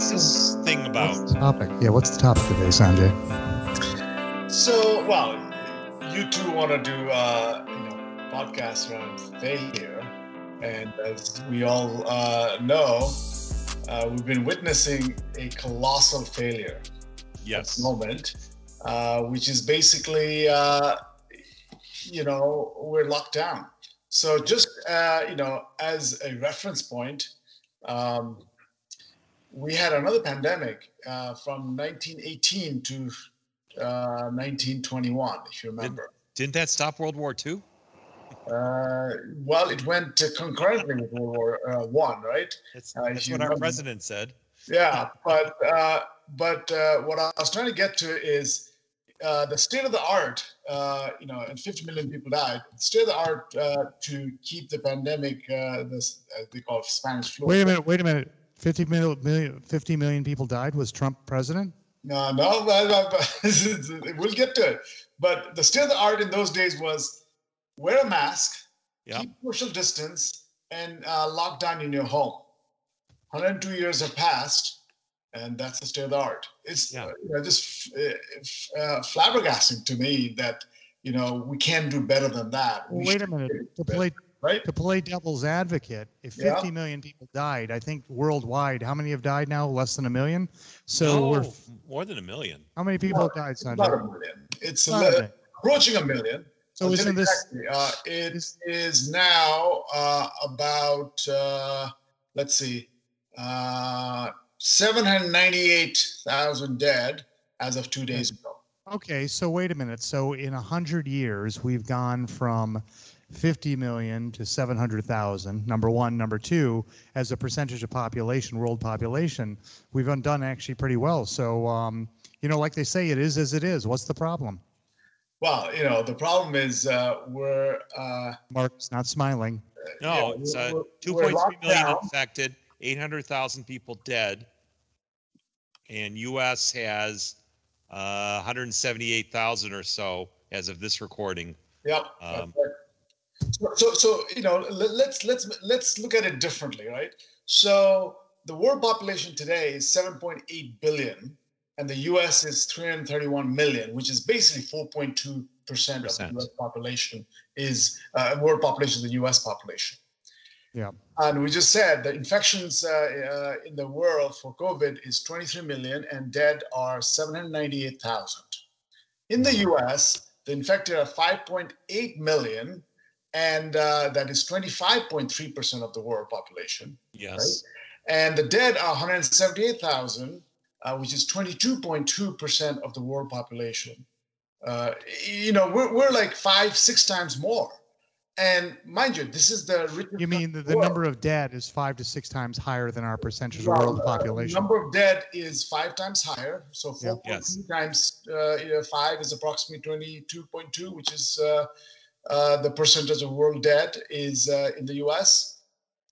what's this thing about? What's the topic? Yeah, what's the topic today, Sanjay? So, well, you two want to do uh, you know podcasts around failure, and as we all uh, know, uh, we've been witnessing a colossal failure at Yes. moment, uh, which is basically uh, you know we're locked down. So just uh, you know as a reference point. Um, we had another pandemic uh, from 1918 to uh, 1921, if you remember. Didn't that stop World War II? Uh, well, it went uh, concurrently with World War uh, One, right? That's, Uh, that's you what our remember- president said. Yeah, but uh, but uh, what I was trying to get to is uh, the state of the art. Uh, you know, and 50 million people died. The state of the art uh, to keep the pandemic, uh, this uh, they call it Spanish flu. Wait a minute. Wait a minute. 50 million, million, 50 million people died. Was Trump president? No, no, we'll get to it. But the state of the art in those days was wear a mask, Yeah. keep social distance, and uh, lock down in your home. 102 years have passed, and that's the state of the art. It's Yeah. uh, you know, just uh, f- uh, flabbergasting to me that you know we can do better than that. Well, wait a minute. do To play right? to play devil's advocate, if Yeah. 50 million people died, I think worldwide, how many have died now? Less than a million. So we're No, more than a million. how many people have died, It's about a million. It's a Not a approaching a million. So isn't this uh, it is- is now uh, about uh, let's see, uh, seven hundred ninety-eight thousand dead as of two days ago. Okay, so wait a minute. So in a hundred years, we've gone from 50 million to 700,000. Number one, number two, as a percentage of population, world population, we've done- done actually pretty well. So, um, you know, like they say, it is as it is. What's the problem? Well, you know, the problem is uh, we're uh, Mark's not smiling. No, yeah, it's we're- uh, we're- 2.3 we're locked million down. infected, 800,000 people dead, and U.S. has uh, 178,000 or so as of this recording. Yep. that's Um, right. So, so, so, you know, let, let's let's let's look at it differently, right? So the world population today is 7.8 billion, and the U.S. is 331 million, which is basically 4.2 percent of the U.S. population is uh, world population, the U.S. population. Yeah. And we just said the infections uh, uh, in the world for COVID is 23 million, and dead are 798,000. In the U.S., the infected are 5.8 million, and uh, that is 25.3% of the world population. Yes. And the dead are 178,000, uh, which is 22.2% of the world population. Uh, you know, we're, we're like five, six times more. And mind you, this is the richest You mean the, the number of dead is five to six times higher than our percentage of world uh, population? number of dead is five times higher. So Yeah. Yes. times uh, five is approximately 22.2, which is uh, the percentage of world dead is uh, in the U.S.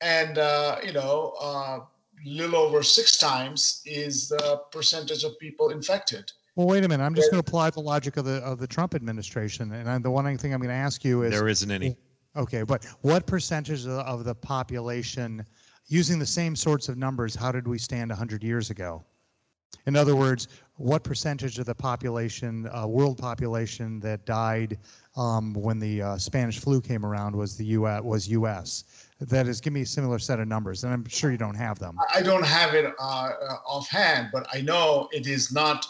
And uh, you know, uh, little over six times is the percentage of people infected. Well, wait a minute. I'm just going to apply the logic of the of the Trump administration, and I, the one thing I'm going to ask you is, There isn't any. okay, but what percentage of, of the population, using the same sorts of numbers, how did we stand 100 years ago? In other words, what percentage of the population, uh, world population that died um, when the uh, Spanish flu came around was the U.S. was U.S. That is, give me a similar set of numbers, and I'm sure you don't have them. I- don't have it uh, uh, offhand, but I know it is not,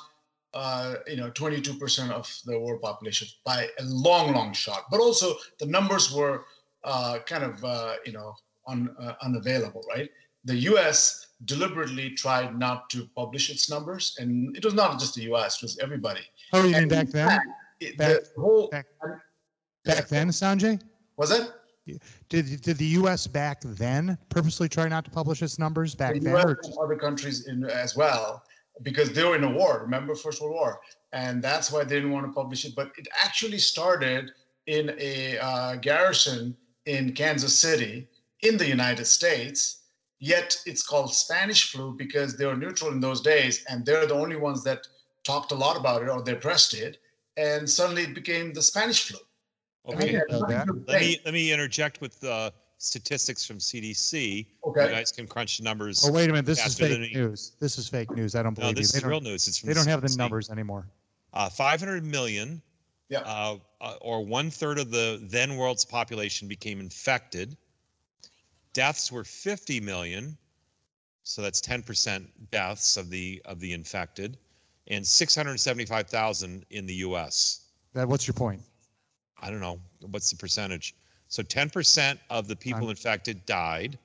uh, you know, 22% of the world population by a long, long shot. But also the numbers were uh, kind of, uh, you know, un, uh, unavailable, right? The U.S. deliberately tried not to publish its numbers, and it was not just the U.S. It was everybody. Oh, you mean back then? it- Back- the whole back- Back then, Sanjay? was it? Did, did the U.S. back then purposely try not to publish its numbers back the then? US or and other countries in as well because they were in a war. Remember First World War, and that's why they didn't want to publish it. But it actually started in a uh, garrison in Kansas City in the United States. Yet it's called Spanish flu because they were neutral in those days, and they're the only ones that talked a lot about it or their press did. And suddenly it became the Spanish flu. Okay. didn't know. Let me let me interject with uh, statistics from CDC. You Okay. guys can crunch the numbers. Oh, wait a minute, this is Faster than fake me. news. This is fake news. I don't No, believe you. this They is real don't, news. It's from they don't have the numbers anymore. Uh, 500 million, Yeah. uh, uh, or one third of the then world's population became infected. Deaths were 50 million, so that's 10% deaths of the of the infected, and 675,000 in the U.S. That, what's your point? I don't know what's the percentage. So 10% of the people I'm- infected died,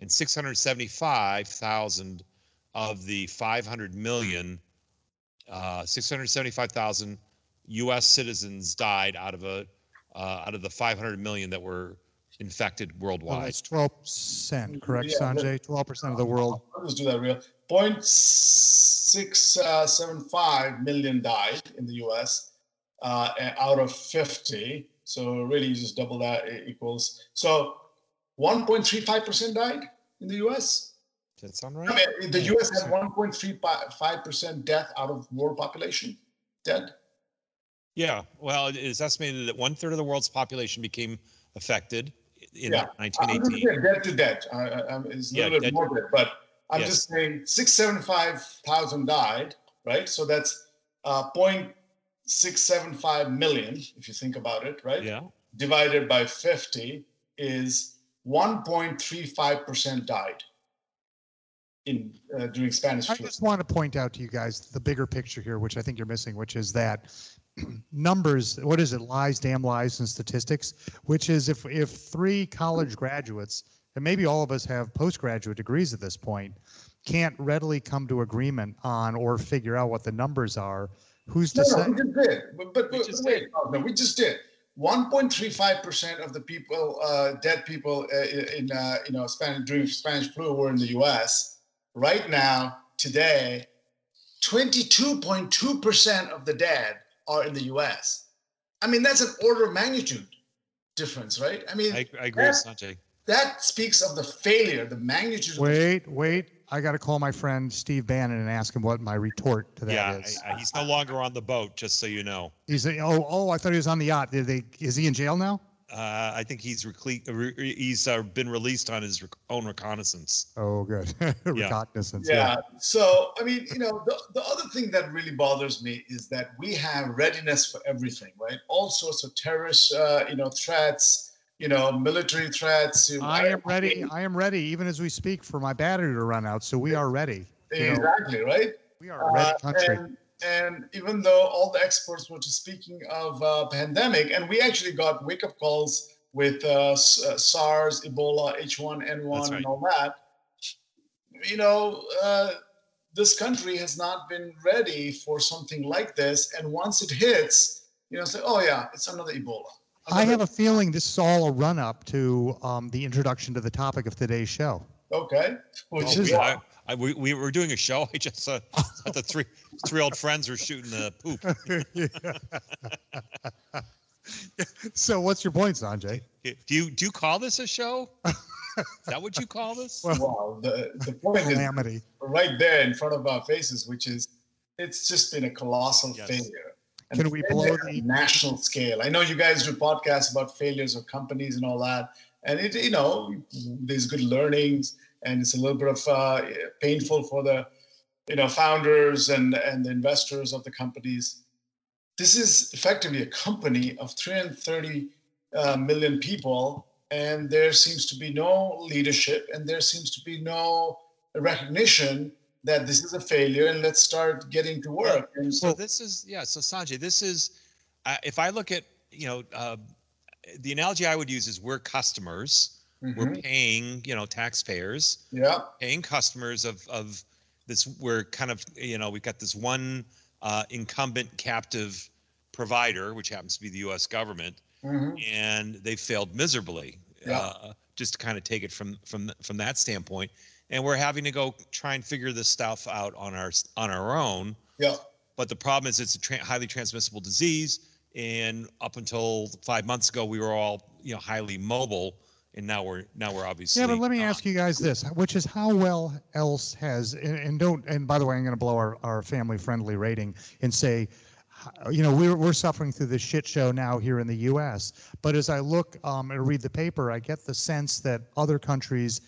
and 675,000 of the 500 million, uh, 675,000 U.S. citizens died out of a uh, out of the 500 million that were infected Well, worldwide. That's twelve percent, correct, Yeah, but- Sanjay? Twelve percent of the world. I'll just do that real. Point six uh, seven five million died in the U.S. Uh, and out of fifty. So really, you just double that it equals. So one point three five percent died in the U.S. Does that sound I right? mean, the U.S. had one point three five percent death out of world population dead. Yeah. Well, it is estimated that one third of the world's population became affected in Yeah. I'm just 1918. saying dead to dead. I, I, it's a Yeah, little bit dead- morbid, but I'm Yes. just saying six seven five thousand died, right? So that's uh, point six seven five million, if you think about it, right? Yeah. Divided by fifty is one point three five percent died in uh, during Spanish I flu. just want to point out to you guys the bigger picture here, which I think you're missing, which is that numbers, what is it, lies, damn lies, and statistics, which is if, if three college graduates, and maybe all of us have postgraduate degrees at this point, can't readily come to agreement on or figure out what the numbers are, who's to No, say? no, we just did. But, but, We but just wait, no, no, we just did. 1.35% of the people, uh, dead people uh, in, uh, you know, Spanish, during Spanish flu were in the US. Right now, today, 22.2% of the dead are in the US. I mean, that's an order of magnitude difference, right? I mean, I, I agree with Sanjay. that speaks of the failure, the magnitude. of the- Wait, wait, I got to call my friend Steve Bannon and ask him what my retort to that Yeah, is. I, I, he's no longer on the boat, just so you know. He's, a- oh, oh, I thought he was on the yacht. Did they, is he in jail now? Uh, I think he's recle- re- he's uh, been released on his rec- own reconnaissance. Oh, good. Recognizance. yeah. So, I mean, you know, the, the other thing that really bothers me is that we have readiness for everything, right? All sorts of terrorist, uh, you know, threats, you know, military threats. you know, I am ready. I am ready, even as we speak, for my battery to run out. So we are ready. You know, Exactly, right? we are a ready Uh, country. and, and even though all the experts were just speaking of uh, pandemic, and we actually got wake up calls with uh, S- uh, SARS, Ebola, H1N1, right. and all that, you know, uh, this country has not been ready for something like this. And once it hits, you know, say, oh yeah, it's another Ebola. I have a feeling this is all a run up to um, the introduction to the topic of today's show. okay. Which Oh, is- is I, I, we, we were doing a show. I just uh, thought the three three old friends were shooting the poop. so, what's your point, Sanjay? Do you do you call this a show? Is that what you call this? Well- wow. The, the point is right there in front of our faces, which is it's just been a colossal Yes. failure. Can we failure blow the- national scale? I know you guys do podcasts about failures of companies and all that, and it you know there's good learnings, and it's a little bit of uh, painful for the you know founders and and the investors of the companies. This is effectively a company of 330 uh, million people, and there seems to be no leadership, and there seems to be no recognition that this is a failure, and let's start getting to work. And So this is yeah. So Sanjay, this is uh, if I look at you know uh, the analogy I would use is we're customers. We're Mhm. paying you know taxpayers, yeah, paying customers of of this. We're kind of you know we've got this one uh, incumbent captive provider, which happens to be the U.S. government, mhm. and they failed miserably. Yeah. Uh, just to kind of take it from from from that standpoint, and we're having to go try and figure this stuff out on our on our own. yeah. But the problem is it's a tra- highly transmissible disease, and up until five months ago, we were all you know highly mobile, and now we're now we're obviously. Yeah, but let me ask you guys this, which is how well else has, and, and don't, and by the way, I'm going to blow our, our family friendly rating and say, you know, we're, we're suffering through this shit show now here in the US. But as I look um, and read the paper, I get the sense that other countries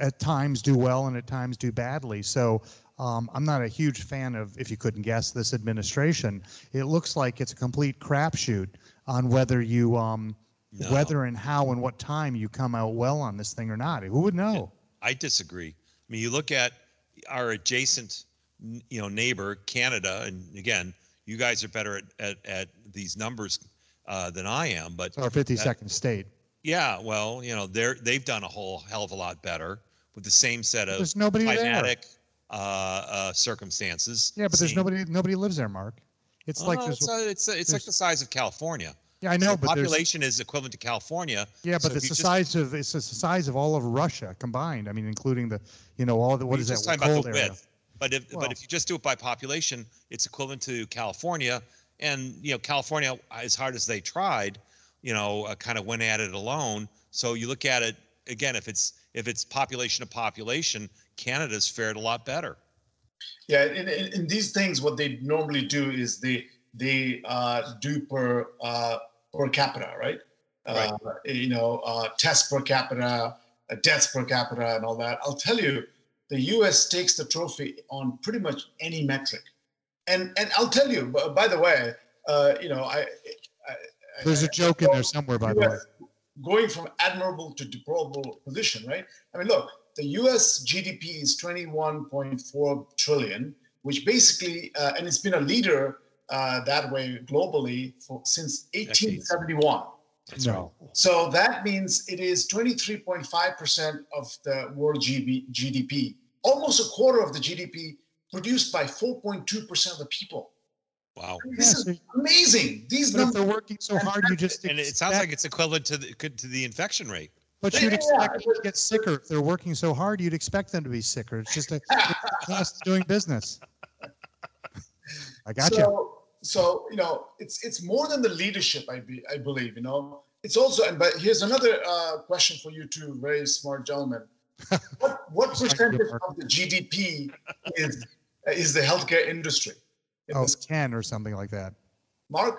at times do well and at times do badly. So um, I'm not a huge fan of, if you couldn't guess, this administration. It looks like it's a complete crapshoot on whether you, um, No. whether and how and what time you come out well on this thing or not. Who would know? I disagree. I mean, you look at our adjacent, you know, neighbor, Canada, and again, you guys are better at, at, at these numbers uh, than I am, but It's our 52nd state. yeah, well, you know, they're they've done a whole hell of a lot better with the same set of There's nobody there. climatic uh, uh, circumstances. Yeah, but there's nobody, nobody lives there, Mark. It's Oh, like it's, uh, it's, uh, it's like the size of California. Yeah, I know, So but there's, population is equivalent to California. yeah, but if it's you the just- size of, it's the size of all of Russia combined. I mean, including the, you know, all the, what is just that? talking about the area. width. But if Well- but if you just do it by population, it's equivalent to California. And you know, California, as hard as they tried, you know, uh, kind of went at it alone. So you look at it again. If it's if it's population to population, Canada's fared a lot better. Yeah, in, in, in these things, what they normally do is they they uh, do per uh, per capita, right? Uh, you know, uh, tests per capita, uh, deaths per capita, and all that. I'll tell you, the U.S. takes the trophy on pretty much any metric, and and I'll tell you. By the way, uh, you know, I, I There's a joke in there somewhere, by the way. Going from admirable to deplorable position, right? I mean, look, the U.S. GDP is 21.4 trillion, which basically, uh, and it's been a leader uh, that way globally for since 1871. That's No. So that means it is 23.5% of the world GB, GDP, almost a quarter of the GDP produced by 4.2% of the people. Wow. This Yeah, is amazing. These But if numbers. they're working so hard, you just And it sounds like it's equivalent to the to the infection rate. But you'd yeah, expect them to get sicker. If they're working so hard, you'd expect them to be sicker. It's just a, it's a cost doing business. I got you. so, So you know, it's it's more than the leadership. I be, I believe. You know, it's also. And but here's another uh, question for you two, very smart gentlemen. What what Thank percentage of the GDP is is the healthcare industry? In Oh, 10 or something like that. Mark,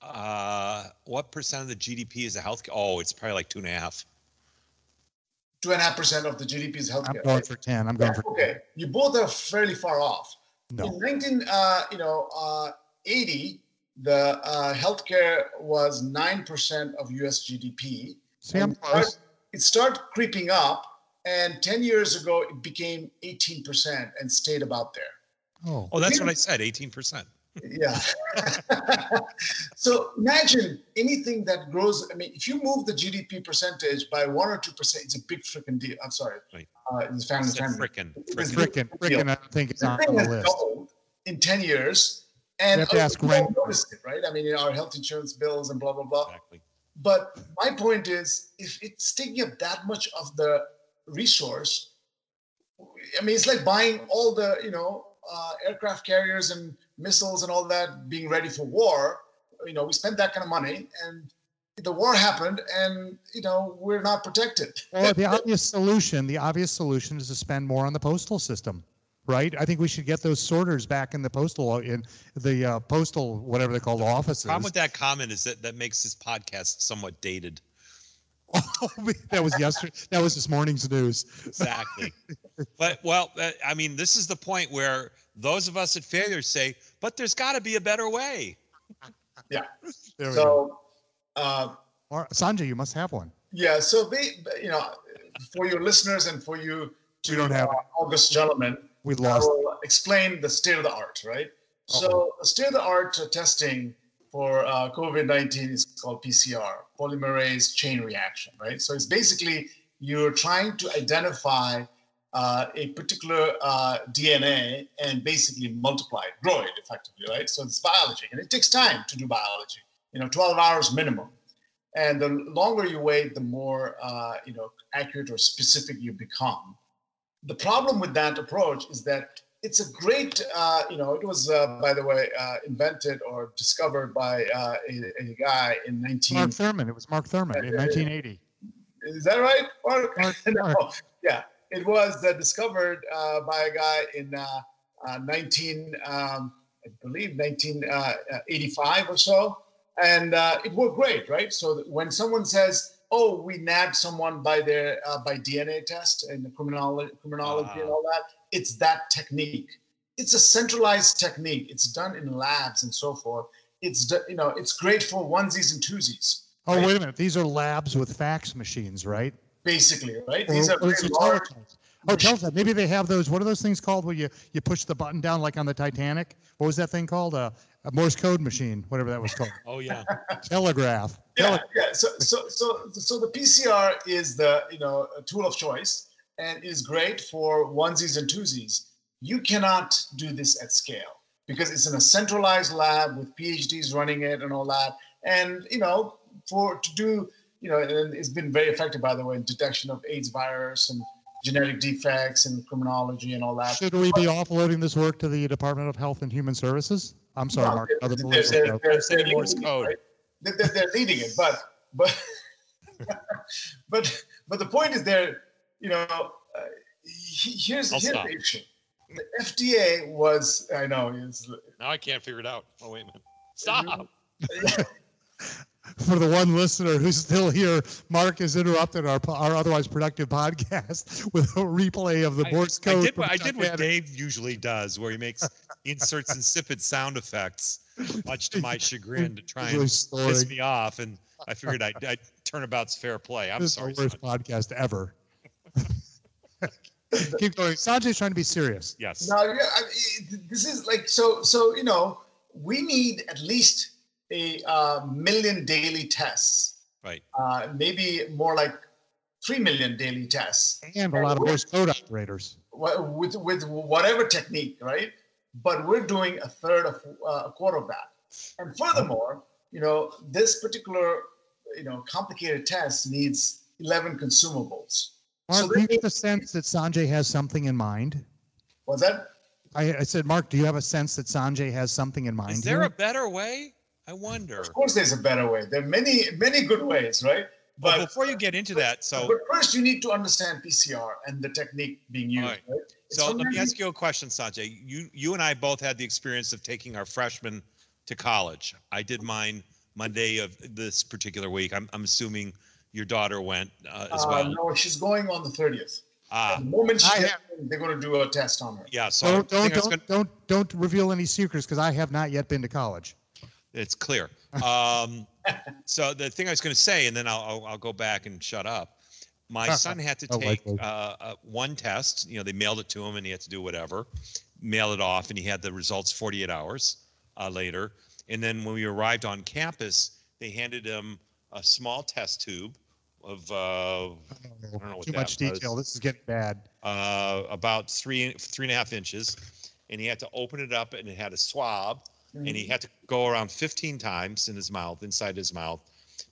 Uh, what percent of the GDP is the healthcare? Oh, it's probably like two and a half. two and a half percent of the GDP is healthcare. I'm healthcare. going right? for 10. I'm going Yeah, for okay, you both are fairly far off. No. In 19, uh, you know, uh, 80, the uh, healthcare was nine percent of U.S. GDP. See, I'm close. It started creeping up, and 10 years ago, it became 18 percent and stayed about there. Oh, Oh, that's what I said, eighteen percent. Yeah. so imagine anything that grows. I mean, if you move the GDP percentage by one or two percent, it's a big freaking deal. I'm sorry. Right. Uh, it's family friendly. Frickin', It's frickin'. frickin', frickin', I think it's The on the list. in 10 years. And You have to ask we don't notice it, right? I mean, in our health insurance bills and blah, blah, blah. Exactly. But my point is, if it's taking up that much of the resource, I mean, it's like buying all the, you know, uh, aircraft carriers and missiles and all that being ready for war. You know, we spent that kind of money and the war happened and, you know, we're not protected. Well, the obvious solution, the obvious solution is to spend more on the postal system, right? I think we should get those sorters back in the postal, in the uh, postal, whatever they're called, offices. Problem with that comment is that that makes this podcast somewhat dated. that was yesterday. That was this morning's news. Exactly. but well, uh, I mean, this is the point where those of us at failure say, "But there's got to be a better way." Yeah. There we go. So, uh, Or- Sanjay, you must have one. Yeah, so they, you know, for your listeners and for you, to, We don't have uh, August gentlemen, We I lost. will explain the state of the art, right? So, the state of the art testing for uh, COVID 19 is called PCR, polymerase chain reaction, right? So, it's basically you're trying to identify uh, a particular uh, DNA and basically multiply it, grow it effectively, right? So, it's biology, and it takes time to do biology, you know, 12 hours minimum. And the longer you wait, the more uh, you know accurate or specific you become. The problem with that approach is that it's a great, uh, you know, it was, uh, by the way, uh, invented or discovered by uh, a, a guy in 19. Mark Thurman. It was Mark Thurman in 1980. Is that right, Mark? Mark, No, Mark. yeah, it was uh, discovered uh, by a guy in uh, uh, 19, um, I believe 1985 or so, and uh, it worked great, right? So when someone says, "Oh, we nabbed someone by their uh, by DNA test and the criminology, criminology and Ah. all that," it's that technique. It's a centralized technique. It's done in labs and so forth. It's you know it's great for onesies and twosies, Oh, Right. wait a minute. These are labs with fax machines, right? Basically, right? Or- These are or is very it large. telephones? Oh, telephone. Maybe they have those. What are those things called where you, you push the button down like on the Titanic? What was that thing called? Uh, a Morse code machine, whatever that was called. Oh, yeah. Telegraph. yeah, Tele- yeah. So, so, so, so the PCR is the you know a tool of choice and is great for onesies and twosies. You cannot do this at scale because it's in a centralized lab with PhDs running it and all that. And you know, for to do you know, and it's been very effective by the way in detection of AIDS virus and genetic defects and criminology and all that. Should we be offloading this work to the Department of Health and Human Services? I'm sorry, No, Mark. they're- they're- they're- they're- they're Morse leading it, code. right? They're, they're- they're leading it, but but but but the point is there. You know, uh, here's I'll here's stop. the issue. The FDA was I know it's Now I can't figure it out. Oh, wait a minute. Stop. For the one listener who's still here, Mark has interrupted our, our otherwise productive podcast with a replay of the I- Morse I code. did, what, I did what Titanic. Dave usually does, where he makes inserts insipid sound effects, much to my chagrin, to try Usually and snoring. piss me off. And I figured I'd, I'd turnabout's fair play. I'm This sorry. is the worst Sanjay. podcast ever. Keep going. Sanjay's trying to be serious. Yes. no, yeah, I, this is like so so you know we need at least a uh, million daily tests, Right. uh, maybe more like three million daily tests. And a lot of Morse code operators. with with whatever technique, right? But we're doing a third of uh, a quarter of that. And furthermore, you know, this particular you know complicated test needs 11 consumables. Mark, So do you they- get the sense that Sanjay has something in mind? Was that? I, I said, Mark, do you have a sense that Sanjay has something in mind? Is there here? a better way? I wonder. Of course, there's a better way. There are many many good ways, right? But But before you get into that, so but first you need to understand PCR and the technique being used. Alright. Right? So let me ask you a question, Sanjay. You you and I both had the experience of taking our freshmen to college. I did mine Monday of this particular week. I'm I'm assuming your daughter went uh, as Uh, well. no, she's going on the 30th. Ah, the moment she I gets have- in, they're going to do a test on her. yeah. So Don't don't don't, gonna- don't don't reveal any secrets because I have not yet been to college. It's clear. Um, so the thing I was going to say, and then I'll, I'll I'll go back and shut up. My son had to Oh, take likely. uh, uh, one test. You know, they mailed it to him, and he had to do whatever, mail it off, and he had the results 48 hours uh, later. And then when we arrived on campus, they handed him a small test tube of uh, I don't know. what Too that much was. detail. This is getting bad. uh, about three three and a half inches, and he had to open it up, and it had a swab, and he had to go around 15 times in his mouth, inside his mouth,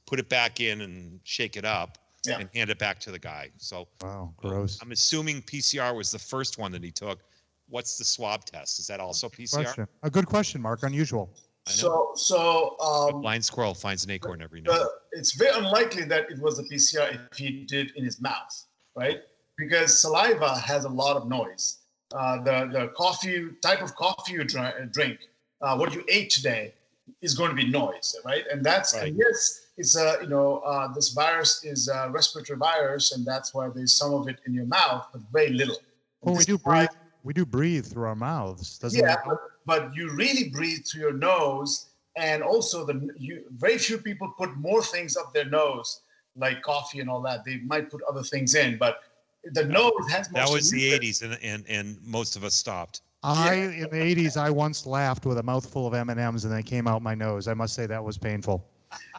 put it back in and shake it up, Yeah. and hand it back to the guy. So Wow, uh, gross. I'm assuming PCR was the first one that he took. What's the swab test? Is that also PCR? Question. A good question, Mark. Unusual. I know. So, so A um, blind squirrel finds an acorn every night. the, it's very unlikely that it was the PCR if he did in his mouth, right? Because saliva has a lot of noise. Uh, the the coffee type of coffee you drink, uh, what you ate today, is going to be noise, right? And that's Right. and yes, it's a you know uh, this virus is a respiratory virus, and that's why there's some of it in your mouth, but very little. Well, we do breathe. We do breathe through our mouths, doesn't yeah, but, but you really breathe through your nose, and also the you very few people put more things up their nose, like coffee and all that. They might put other things in, but the nose has That was the 80s, and, and and most of us stopped. I in the '80s, I once laughed with a mouthful of M and M's, and they came out my nose. I must say that was painful.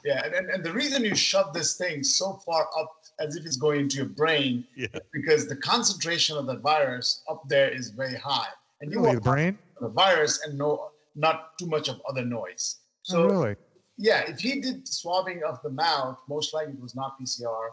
Yeah, and, and, and the reason you shove this thing so far up as if it's going into your brain Yeah. because the concentration of the virus up there is very high, and you Really, want the brain? the virus and no not too much of other noise. So oh, really? yeah, if he did swabbing of the mouth, most likely it was not PCR.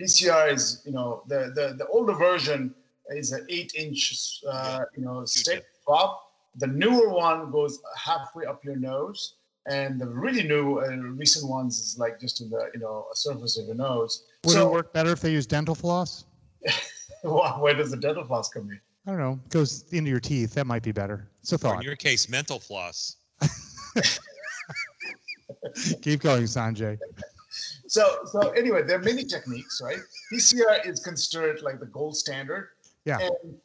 PCR is, you know, the the, the older version is an eight inch, uh, you know, stick swab. The newer one goes halfway up your nose, and the really new uh, recent ones is like just in the you know surface of your nose. Would so it work better if they use dental floss? where does the dental floss come in? I don't know, It goes into your teeth. That might be better. It's a Or in your case, mental floss. Keep going, Sanjay. So, so anyway, there are many techniques, right? PCR is considered like the gold standard. Yeah. And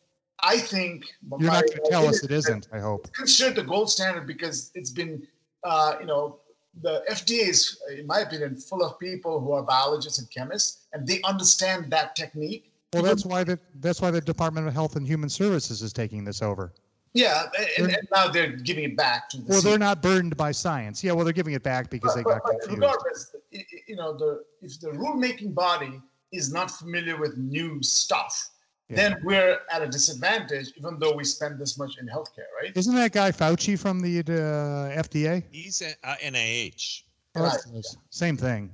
I think You're not going to tell us it isn't, I hope. It's considered the gold standard because it's been, uh, you know, the FDA is, in my opinion, full of people who are biologists and chemists, and they understand that technique. Well, that's why the, that's why the Department of Health and Human Services is taking this over. Yeah, and, and now they're giving it back to the. Well, they're not burdened by science. Yeah, well, they're giving it back because they got but confused. Regardless, you know, the if the rule-making body is not familiar with new stuff, Yeah. then we're at a disadvantage, even though we spend this much in healthcare, right? Isn't that guy Fauci from the uh, FDA? He's at, uh, NIH. Oh, that's. Same thing.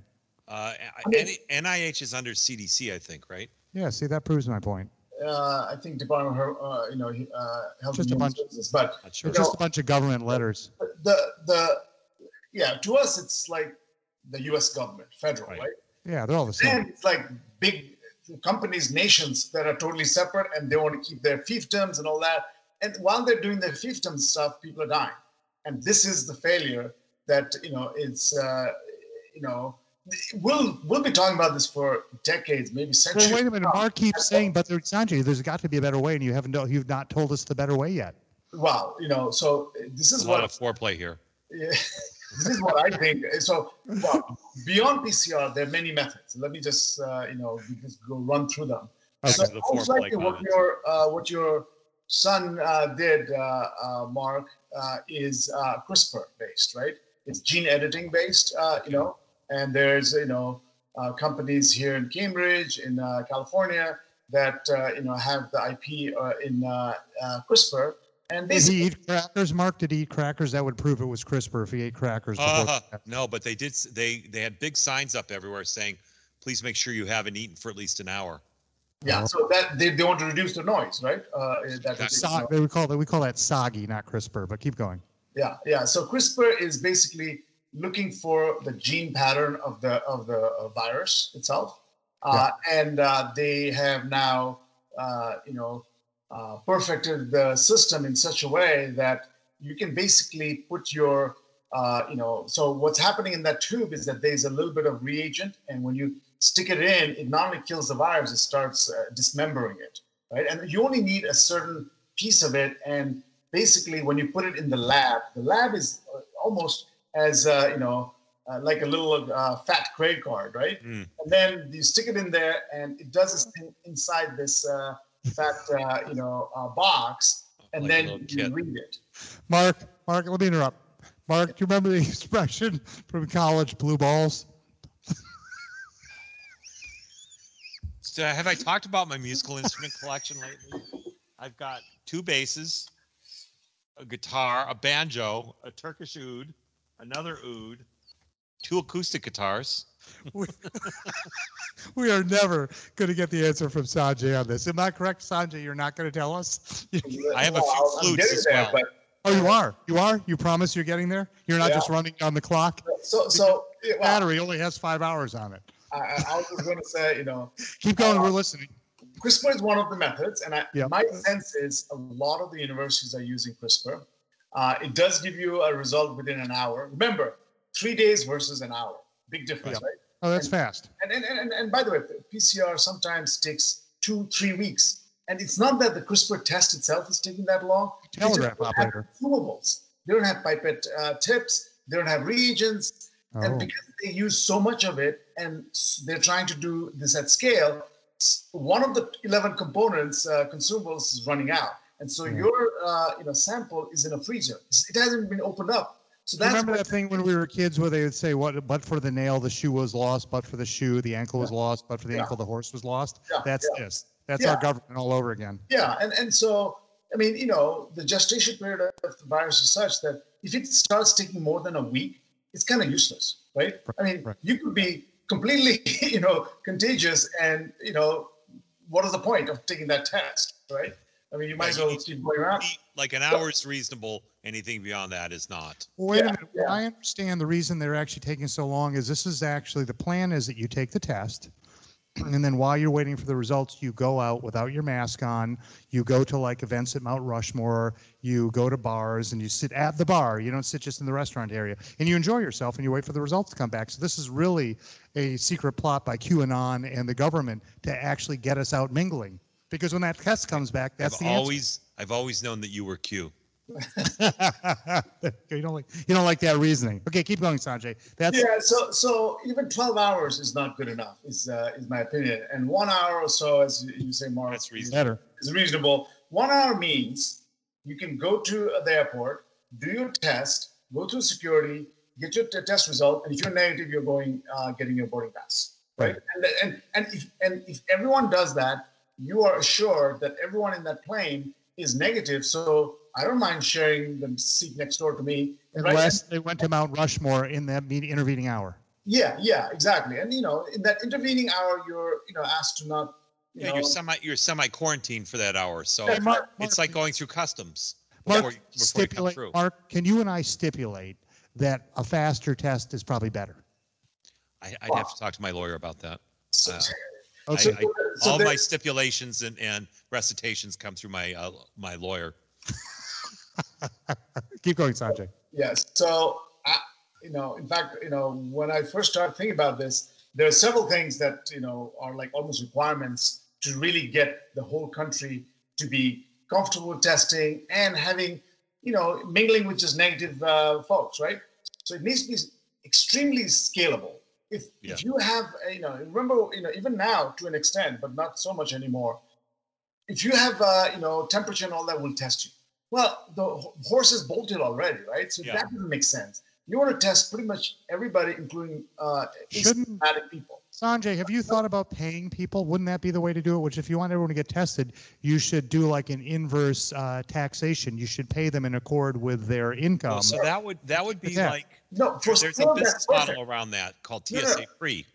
Uh, I mean- NIH is under CDC, I think, right? Yeah, see, that proves my point. Uh, I think Department of Health, uh, you know, uh, Health Just a Human bunch- Services, but Not sure. It's just a bunch of government letters. the the yeah, to us it's like the U.S. government, federal, Right. right? Yeah, they're all the same. And it's like big companies, nations that are totally separate, and they want to keep their fiefdoms and all that. And while they're doing their fiefdom stuff, people are dying. And this is the failure that you know it's uh, you know we'll we'll be talking about this for decades, maybe centuries. Well, wait a minute. Mark keeps saying, but there's Sanjay, there's got to be a better way, and you haven't. You've not told us the better way yet. Wow, you know, so this is a lot what of foreplay here. Yeah, this is what I think. So, well, beyond PCR, there are many methods. Let me just, uh, you know, just go run through them. Okay. So, The most likely, what comments. your uh, what your son uh, did, uh, uh, Mark, uh, is uh, CRISPR based, right? It's gene editing based, uh, you know. And there's, you know, uh, companies here in Cambridge, in uh, California, that uh, you know have the IP uh, in uh, uh, CRISPR. And Did basically, he eat crackers, Mark? Did he eat crackers? That would prove it was CRISPR if he ate crackers. Before Uh, no, but they did. They they had big signs up everywhere saying, "Please make sure you haven't eaten for at least an hour." Yeah, so that they, they want to reduce the noise, right? Uh, that, That's So, they would call that we call that soggy, not CRISPR. But keep going. yeah, yeah. So CRISPR is basically looking for the gene pattern of the of the uh, virus itself, uh, and uh, they have now, uh, you know, uh, perfected the system in such a way that you can basically put your, uh, you know, so what's happening in that tube is that there's a little bit of reagent, and when you stick it in, it not only kills the virus, it starts uh, dismembering it, right? And you only need a certain piece of it, and basically, when you put it in the lab, the lab is uh, almost as uh, you know, uh, like a little uh, fat credit card, right? Mm. And then you stick it in there, and it does this thing inside this fat, uh, you know, uh, box, and Like then you kid. read it. Mark, Mark, let me interrupt. Mark, do you remember the expression from college, blue balls? So have I talked about my musical instrument collection lately? I've got two basses, a guitar, a banjo, a Turkish oud, another oud, two acoustic guitars. We, we are never going to get the answer from Sanjay on this. Am I correct, Sanjay? You're not going to tell us? I have a few Well, I'm flutes as there, well. but Oh, you are. You are. You promise you're getting there. You're not Yeah. just running on the clock. so so well, Battery only has five hours on it. I, I I was just going to say, you know, Keep going. We're listening. CRISPR is one of the methods, and I, Yeah. my sense is a lot of the universities are using CRISPR. Uh, it does give you a result within an hour. Remember, three days versus an hour, big difference, right? Oh, that's fast. And, and, and, and by the way, PCR sometimes takes two, three weeks. And it's not that the CRISPR test itself is taking that long. They Telegraph don't have operator. Consumables. They don't have pipette uh, tips. They don't have reagents. And Oh. because they use so much of it and they're trying to do this at scale, one of the 11 components, uh, consumables, is running out. And so Yeah. your uh, you know, sample is in a freezer. It hasn't been opened up. So that's remember that thing when we were kids where they would say, "What? But for the nail, the shoe was lost. But for the shoe, the ankle was lost. But for the Yeah. ankle, the horse was lost." Yeah, That's yeah. this. That's Yeah. our government all over again. Yeah, and, and so I mean, you know, the gestation period of the virus is such that if it starts taking more than a week, it's kind of useless, right? I mean, right. you could be completely, you know, contagious, and you know, what is the point of taking that test, right? I mean, you might as Yeah, you well need keep. Like an hour is reasonable. Anything beyond that is not. Well, wait Yeah, a minute. yeah. I understand the reason they're actually taking so long is this is actually the plan is that you take the test, And then while you're waiting for the results, you go out without your mask on. You go to like events at Mount Rushmore. You go to bars and you sit at the bar. You don't sit just in the restaurant area. And you enjoy yourself and you wait for the results to come back. So this is really a secret plot by QAnon and the government to actually get us out mingling. Because when that test comes back, that's I've the answer. always, I've always known that you were Q. you don't like you don't like that reasoning. Okay, keep going, Sanjay. That's Yeah, so so even 12 hours is not good enough, is uh, is my opinion. And one hour or so, as you- you say, Mark, That's is- reasonable. better. is reasonable. One hour means you can go to the airport, do your test, go through security, get your t- test result, and if you're negative, you're going uh, getting your boarding pass. Right. And and and if and if everyone does that, you are assured that everyone in that plane is negative. So I don't mind sharing the seat next door to me. And right Unless they went to Mount Rushmore in that meet- intervening hour. Yeah, yeah, exactly. And you know, in that intervening hour, you're you know asked to not. You Yeah, know, you're semi, you're semi-quarantined for that hour, so Yeah, Mark, it's like going through customs Mark, before, you- before you come stipulate, through. Mark, can you and I stipulate that a faster test is probably better? I, I'd have to talk to my lawyer about that. so, uh, Okay. I- so All my stipulations and, and recitations come through my, uh, my lawyer. Keep going, Sanjay. Yes. So, I, you know, in fact, you know, when I first started thinking about this, there are several things that you know are like almost requirements to really get the whole country to be comfortable testing and having, you know, mingling with just negative uh, folks, right? So it needs to be extremely scalable. If Yeah. if you have, uh, you know, remember, you know, even now to an extent, but not so much anymore. If you have, uh, you know, temperature and all that will test you. Well, the ho- horse is bolted already, right? So Yeah. that doesn't make sense. You want to test pretty much everybody, including uh, asymptomatic people. Sanjay, have you thought about paying people? Wouldn't that be the way to do it? Which, if you want everyone to get tested, you should do like an inverse uh, taxation. You should pay them in accord with their income. Well, so that would, that would be Yeah. like, No, for there's a business perfect. model around that called No, no, TSA Pre.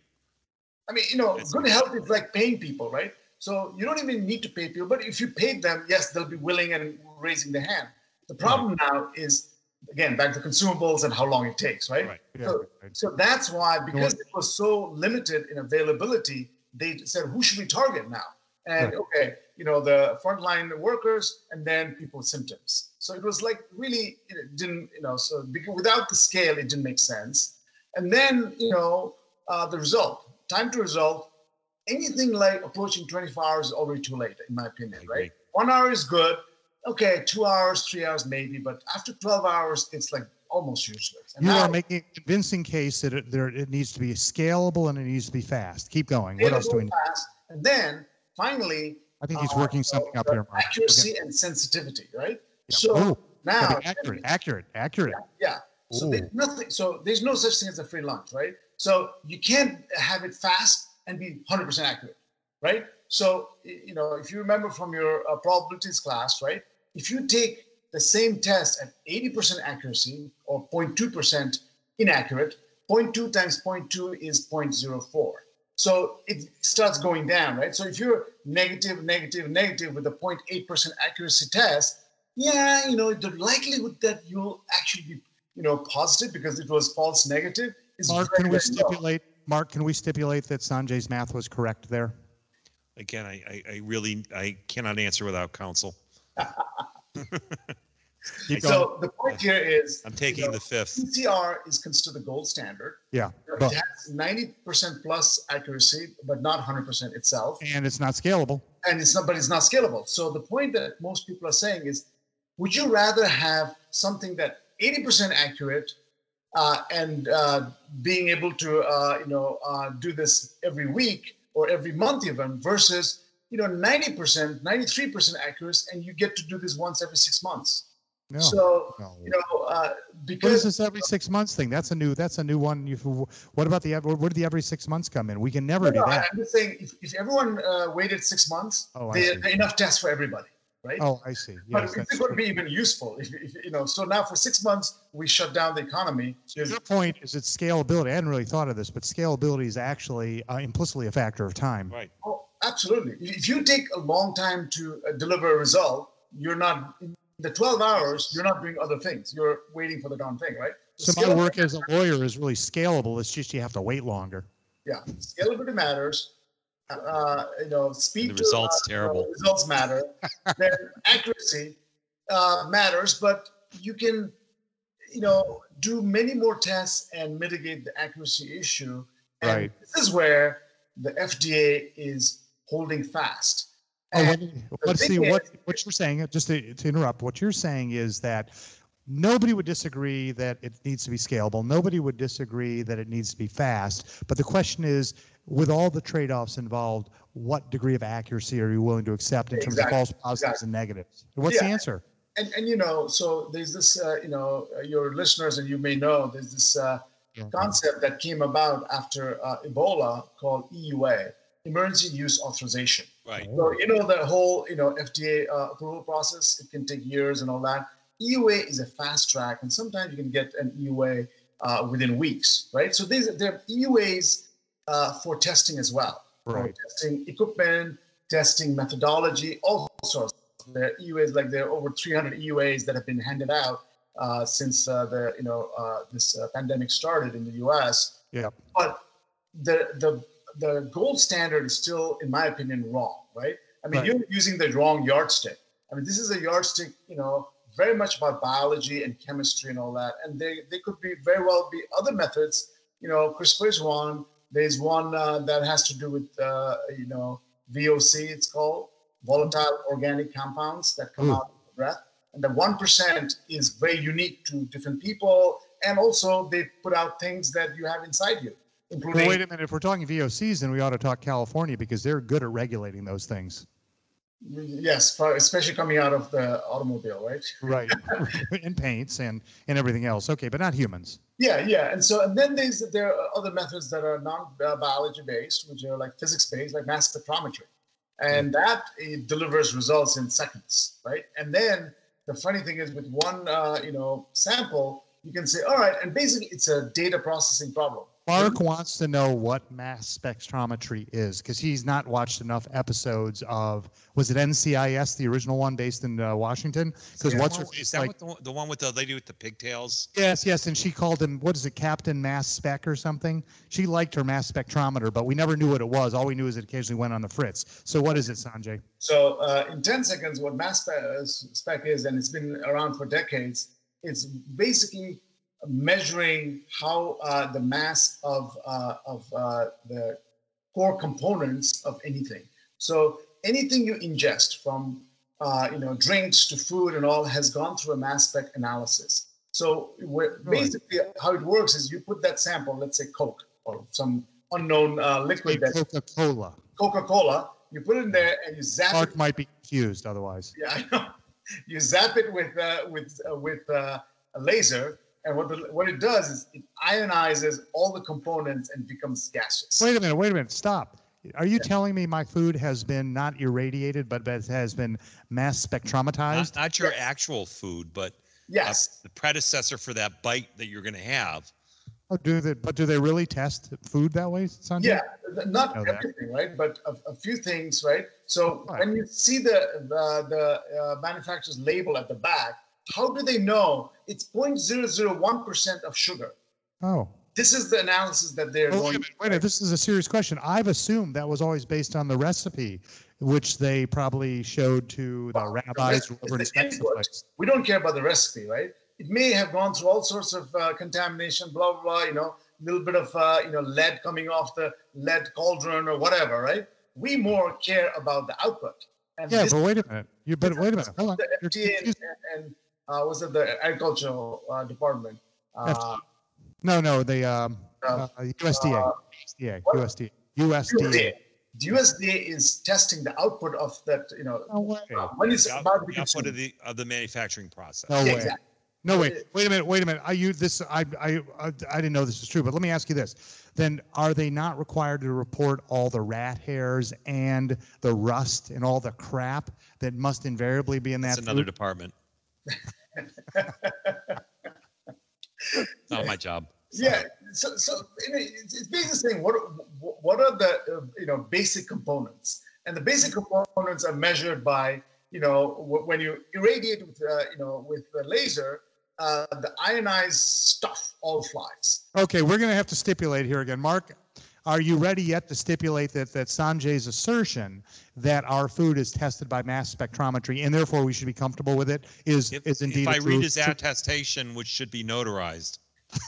I mean, you know, It's- good health is like paying people, right? So you don't even need to pay people, but if you paid them, yes, they'll be willing and raising their hand. The problem now is, again, back to consumables and how long it takes, right? Right. Yeah, So, right. so that's why, because it was so limited in availability, they said, who should we target now? And okay, you know, the frontline workers and then people with symptoms. So it was like really, it didn't, you know, so because without the scale, it didn't make sense. And then, you know, uh, the result, time to result, anything like approaching 24 hours is already too late, in my opinion, right? One hour is good. Okay, two hours, three hours, maybe, but after 12 hours, it's like almost useless. And You now- are making a convincing case that it, there, it needs to be scalable and it needs to be fast. Keep going. What else do we need? fast, And then finally, I think he's uh, working something up here, Mark. accuracy and sensitivity, right? Yeah. So Ooh, now, accurate, accurate, accurate. yeah. So there's nothing. So there's no such thing as a free lunch, right? So you can't have it fast and be 100% accurate, right? So you know, if you remember from your uh, probabilities class, right? If you take the same test at 80% accuracy or 0.2% inaccurate, 0.2 times 0.2 is 0.04. So it starts going down, right? So if you're negative, negative, negative with a 0.8% accuracy test, yeah, you know, the likelihood that you'll actually be, you know, positive because it was false negative is Mark, very, can we stipulate, Mark, can we stipulate that Sanjay's math was correct there? Again, I, I, I really, I cannot answer without counsel. So the point here is I'm you taking know, the fifth. PCR is considered the gold standard. Yeah, It has 90% plus accuracy, but not 100% itself. and it's not scalable. and it's not but it's not scalable so the point that most people are saying is would you rather have something that 80% accurate uh, and uh, being able to uh, you know uh, do this every week or every month even versus you know 90% 93% accuracy and you get to do this once every six months No, so no. you know uh, What is because this every six months thing? That's a new, that's a new one. You, what about the, where did the every six months come in? We can never do No, that. i'm just saying if, if everyone uh, waited six months Oh, I there are enough tests for everybody right Oh, I see. But Yes, it's that's going to true. be even useful if, if you know. So now for six months we shut down the economy. There's- Your point is it's scalability. I hadn't really thought of this, but scalability is actually uh, implicitly a factor of time. Right. Oh, absolutely. If you take a long time to uh, deliver a result, you're not in the 12 hours. You're not doing other things. You're waiting for the darn thing, right? So my work as a lawyer is really scalable. It's just you have to wait longer. Yeah, scalability matters. Uh, you know, speed The to, results uh, terrible. results matter, then accuracy uh, matters, but you can, you know, do many more tests and mitigate the accuracy issue. And Right. this is where the FDA is holding fast. Oh, And what, let's see what what you're saying. Just to, to interrupt, what you're saying is that nobody would disagree that it needs to be scalable. Nobody would disagree that it needs to be fast. But the question is, with all the trade-offs involved, what degree of accuracy are you willing to accept in terms of false positives and negatives? What's the answer? and and you know, so there's this, uh, you know, uh, your listeners and you may know there's this uh, concept that came about after uh, Ebola called EUA, Emergency Use Authorization. Right. So you know the whole you know FDA uh, approval process. It can take years and all that. EUA is a fast track, and sometimes you can get an EUA uh, within weeks, right? So these there are EUAs uh, for testing as well, for Right. testing equipment, testing methodology, all sorts. There are EUAs like there are over 300 EUAs that have been handed out uh, since uh, the you know uh, this uh, pandemic started in the U.S. Yep. But the the the gold standard is still, in my opinion, wrong, right? I mean, Right. you're using the wrong yardstick. I mean, this is a yardstick, you know, very much about biology and chemistry and all that. And they, they could be very well be other methods. You know, CRISPR is one. There's one uh, that has to do with, uh, you know, VOC, it's called volatile organic compounds that come Ooh. out of the breath. And the 1% is very unique to different people. And also, they put out things that you have inside you, including. Well, wait a minute. If we're talking VOCs, then we ought to talk California because they're good at regulating those things. Yes, especially coming out of the automobile, right? Right. and paints and and everything else. Okay, but not humans. Yeah, yeah. And so, and then there's there are other methods that are non-biology based, which are like physics based, like mass spectrometry, and that it delivers results in seconds, right? And then the funny thing is, with one uh, you know sample, you can say, all right, and basically it's a data processing problem. Mark wants to know what mass spectrometry is because he's not watched enough episodes of was it NCIS the original one based in uh, Washington? Because Yeah. what's her Is face that like? what the, one- the one with the lady with the pigtails? Yes, yes, and she called him what is it, Captain Mass Spec or something? She liked her mass spectrometer, but we never knew what it was. All we knew is it occasionally went on the fritz. So what is it, Sanjay? So uh, in 10 seconds, what mass uh, spec is, and it's been around for decades, it's basically measuring how uh, the mass of, uh, of uh, the core components of anything. So anything you ingest from uh, you know drinks to food and all has gone through a mass spec analysis. So basically how it works is you put that sample, let's say Coke or some unknown uh, liquid that Coca-Cola. Coca-Cola, you put it in there and you zap Mark it. might be confused otherwise. Yeah, I know. You zap it with uh, with uh, with uh, a laser, and what the, what it does is it ionizes all the components and becomes gaseous. Wait a minute, wait a minute, stop. Are you telling me my food has been not irradiated, but but has been mass spectrometized? Not, not your Yes. actual food, but uh, Yes, the predecessor for that bite that you're going to have. Oh, do they, but do they really test food that way, Sanjay? yeah, not know that. everything, right? But a, a few things, right? So Right. when you see the the, the uh, manufacturer's label at the back, how do they know it's 0.001 percent of sugar? Oh. This is the analysis that they're Oh, wait a minute, wait a minute. This is a serious question. I've assumed that was always based on the recipe, which they probably showed to the Well, rabbis, recipe is whoever the the input. we don't care about the recipe, right? It may have gone through all sorts of uh, contamination, blah, blah, blah, you know, a little bit of, uh, you know, lead coming off the lead cauldron or whatever, right? We more care about the output. And Yeah, this but wait a minute. You but wait a minute. Hold on. the FDA and, and uh, was it the agricultural uh, department? Uh, No, no, the um, uh, uh, USDA, uh, USDA, what? USDA, USDA. USDA. The USDA is testing the output of that, you know, No uh, when it's The about to the output of the of the manufacturing process. No Yeah, way. exactly. No wait. Wait a minute. Wait a minute. I you this I I I I didn't know this is true, but let me ask you this. Then are they not required to report all the rat hairs and the rust and all the crap that must invariably be in that That's another food? department. Not my job. Yeah. So, so it's, it's basically saying what what are the uh, you know basic components, and the basic components are measured by you know when you irradiate with uh, you know with the laser, uh, the ionized stuff all flies. Okay, we're going to have to stipulate here again. Mark, are you ready yet to stipulate that, that Sanjay's assertion that our food is tested by mass spectrometry and therefore we should be comfortable with it is, If, is indeed if I a read true- his attestation, which should be notarized.